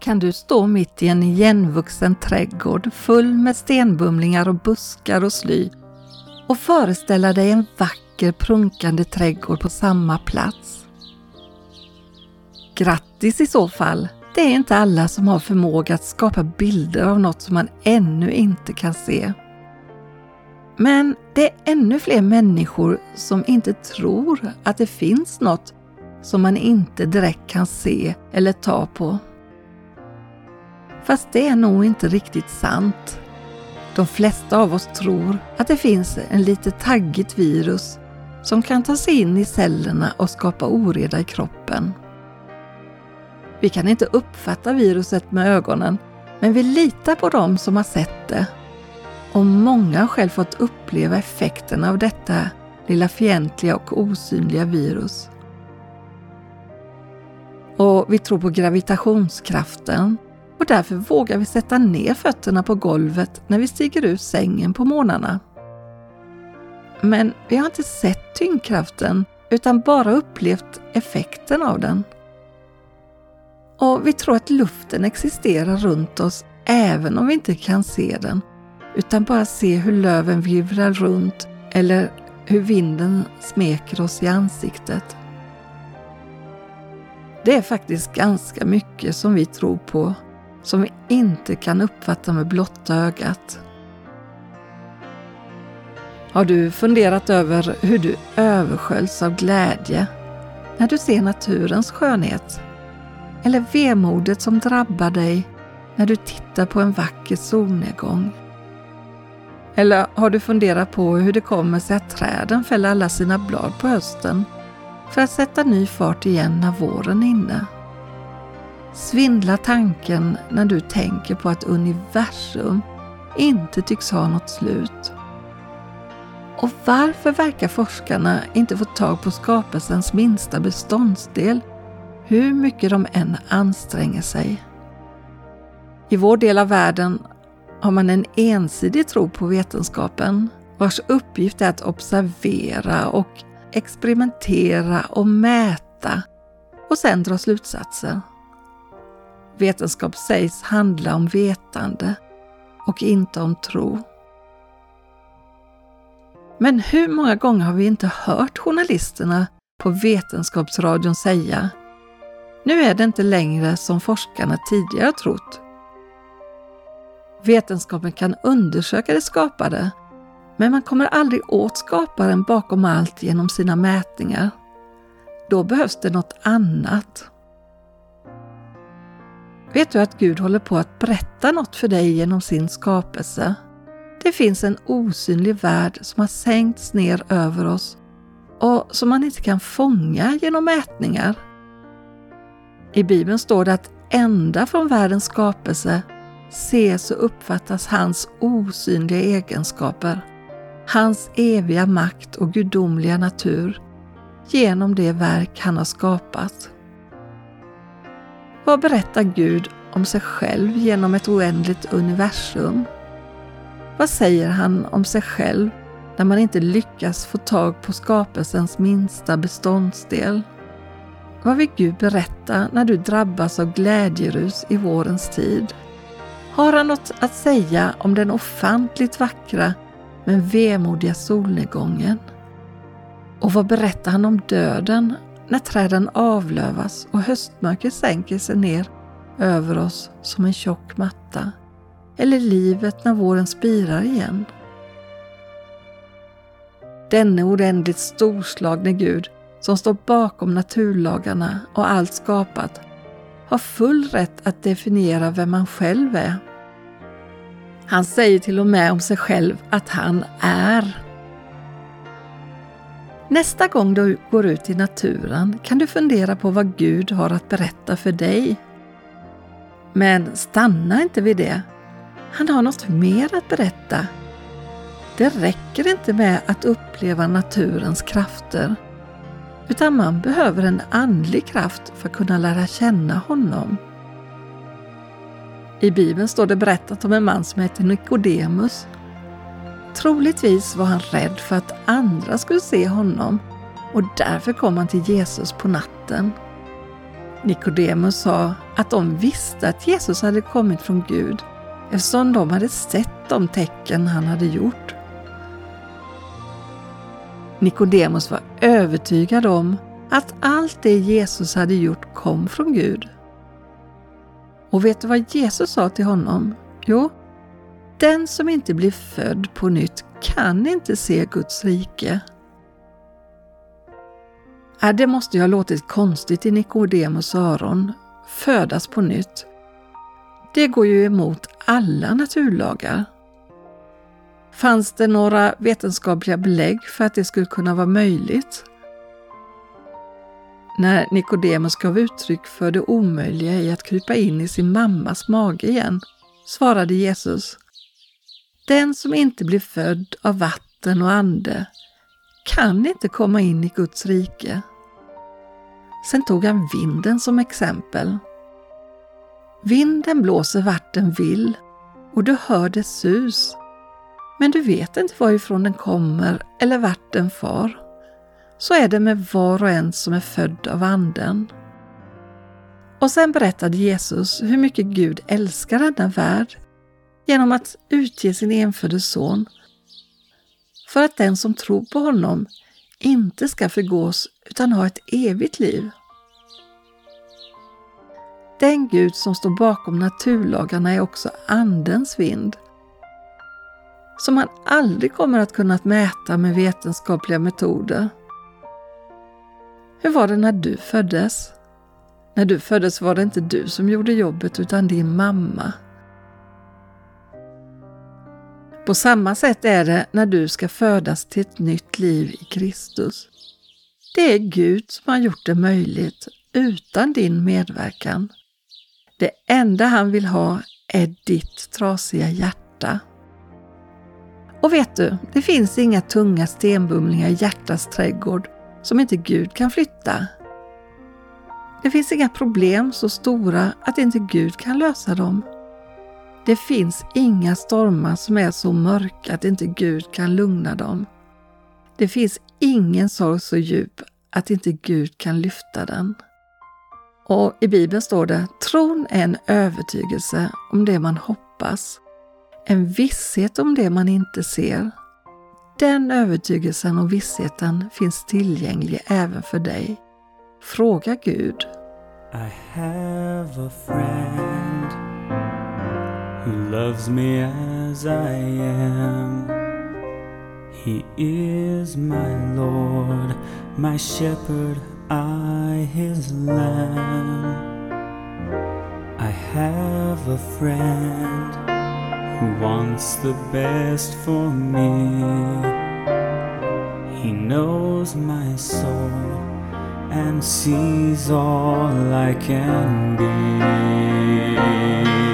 kan du stå mitt i en igenvuxen trädgård full med stenbumlingar och buskar och sly och föreställa dig en vacker prunkande trädgård på samma plats. Grattis i så fall! Det är inte alla som har förmåga att skapa bilder av något som man ännu inte kan se. Men det är ännu fler människor som inte tror att det finns något som man inte direkt kan se eller ta på. Fast det är nog inte riktigt sant. De flesta av oss tror att det finns en lite taggigt virus som kan ta sig in i cellerna och skapa oreda i kroppen. Vi kan inte uppfatta viruset med ögonen, men vi litar på dem som har sett det. Och många har själv fått uppleva effekterna av detta lilla fientliga och osynliga virus. Och vi tror på gravitationskraften och därför vågar vi sätta ner fötterna på golvet när vi stiger ur sängen på morgnarna. Men vi har inte sett tyngdkraften utan bara upplevt effekten av den. Och vi tror att luften existerar runt oss även om vi inte kan se den, utan bara se hur löven virvlar runt eller hur vinden smeker oss i ansiktet. Det är faktiskt ganska mycket som vi tror på som vi inte kan uppfatta med blotta ögat. Har du funderat över hur du översköljs av glädje när du ser naturens skönhet? Eller vemodet som drabbar dig när du tittar på en vacker solnedgång? Eller har du funderat på hur det kommer sig att träden fäller alla sina blad på hösten för att sätta ny fart igen när våren är inne? Svindlar tanken när du tänker på att universum inte tycks ha något slut? Och varför verkar forskarna inte få tag på skapelsens minsta beståndsdel hur mycket de än anstränger sig? I vår del av världen har man en ensidig tro på vetenskapen vars uppgift är att observera och experimentera och mäta och sedan dra slutsatser. Vetenskap sägs handla om vetande och inte om tro. Men hur många gånger har vi inte hört journalisterna på Vetenskapsradion säga Nu är det inte längre som forskarna tidigare trott. Vetenskapen kan undersöka det skapade, men man kommer aldrig åt skaparen bakom allt genom sina mätningar. Då behövs det något annat. Vet du att Gud håller på att berätta något för dig genom sin skapelse? Det finns en osynlig värld som har sänkts ner över oss och som man inte kan fånga genom mätningar. I Bibeln står det att ända från världens skapelse ses och uppfattas hans osynliga egenskaper, hans eviga makt och gudomliga natur genom det verk han har skapat. Vad berättar Gud om sig själv genom ett oändligt universum? Vad säger han om sig själv när man inte lyckas få tag på skapelsens minsta beståndsdel? Vad vill Gud berätta när du drabbas av glädjerus i vårens tid? Har han något att säga om den ofantligt vackra men vemodiga solnedgången? Och vad berättar han om döden när träden avlövas och höstmörkret sänker sig ner över oss som en tjock matta. Eller livet när våren spirar igen. Denne oändligt storslagne Gud som står bakom naturlagarna och allt skapat har full rätt att definiera vem han själv är. Han säger till och med om sig själv att han är. Nästa gång du går ut i naturen kan du fundera på vad Gud har att berätta för dig. Men stanna inte vid det. Han har något mer att berätta. Det räcker inte med att uppleva naturens krafter, utan man behöver en andlig kraft för att kunna lära känna honom. I Bibeln står det berättat om en man som heter Nikodemus Troligtvis var han rädd för att andra skulle se honom och därför kom han till Jesus på natten. Nikodemus sa att de visste att Jesus hade kommit från Gud eftersom de hade sett de tecken han hade gjort. Nikodemus var övertygad om att allt det Jesus hade gjort kom från Gud. Och vet du vad Jesus sa till honom? Jo, den som inte blir född på nytt kan inte se Guds rike. Äh, det måste ju ha låtit konstigt i Nikodemus öron, födas på nytt. Det går ju emot alla naturlagar. Fanns det några vetenskapliga belägg för att det skulle kunna vara möjligt? När Nikodemus gav uttryck för det omöjliga i att krypa in i sin mammas mage igen svarade Jesus den som inte blir född av vatten och ande kan inte komma in i Guds rike. Sen tog han vinden som exempel. Vinden blåser vart den vill och du hör dess sus, men du vet inte varifrån den kommer eller vart den far. Så är det med var och en som är född av Anden. Och sen berättade Jesus hur mycket Gud älskar denna värld genom att utge sin enfödde son för att den som tror på honom inte ska förgås utan ha ett evigt liv. Den Gud som står bakom naturlagarna är också Andens vind, som man aldrig kommer att kunna mäta med vetenskapliga metoder. Hur var det när du föddes? När du föddes var det inte du som gjorde jobbet utan din mamma. På samma sätt är det när du ska födas till ett nytt liv i Kristus. Det är Gud som har gjort det möjligt utan din medverkan. Det enda han vill ha är ditt trasiga hjärta. Och vet du, det finns inga tunga stenbumlingar i hjärtats trädgård som inte Gud kan flytta. Det finns inga problem så stora att inte Gud kan lösa dem. Det finns inga stormar som är så mörka att inte Gud kan lugna dem. Det finns ingen sorg så djup att inte Gud kan lyfta den. Och i Bibeln står det, tron är en övertygelse om det man hoppas, en visshet om det man inte ser. Den övertygelsen och vissheten finns tillgänglig även för dig. Fråga Gud. I have a friend who loves me as I am. He is my Lord, my shepherd I his lamb. I have a friend who wants the best for me. He knows my soul and sees all I can be.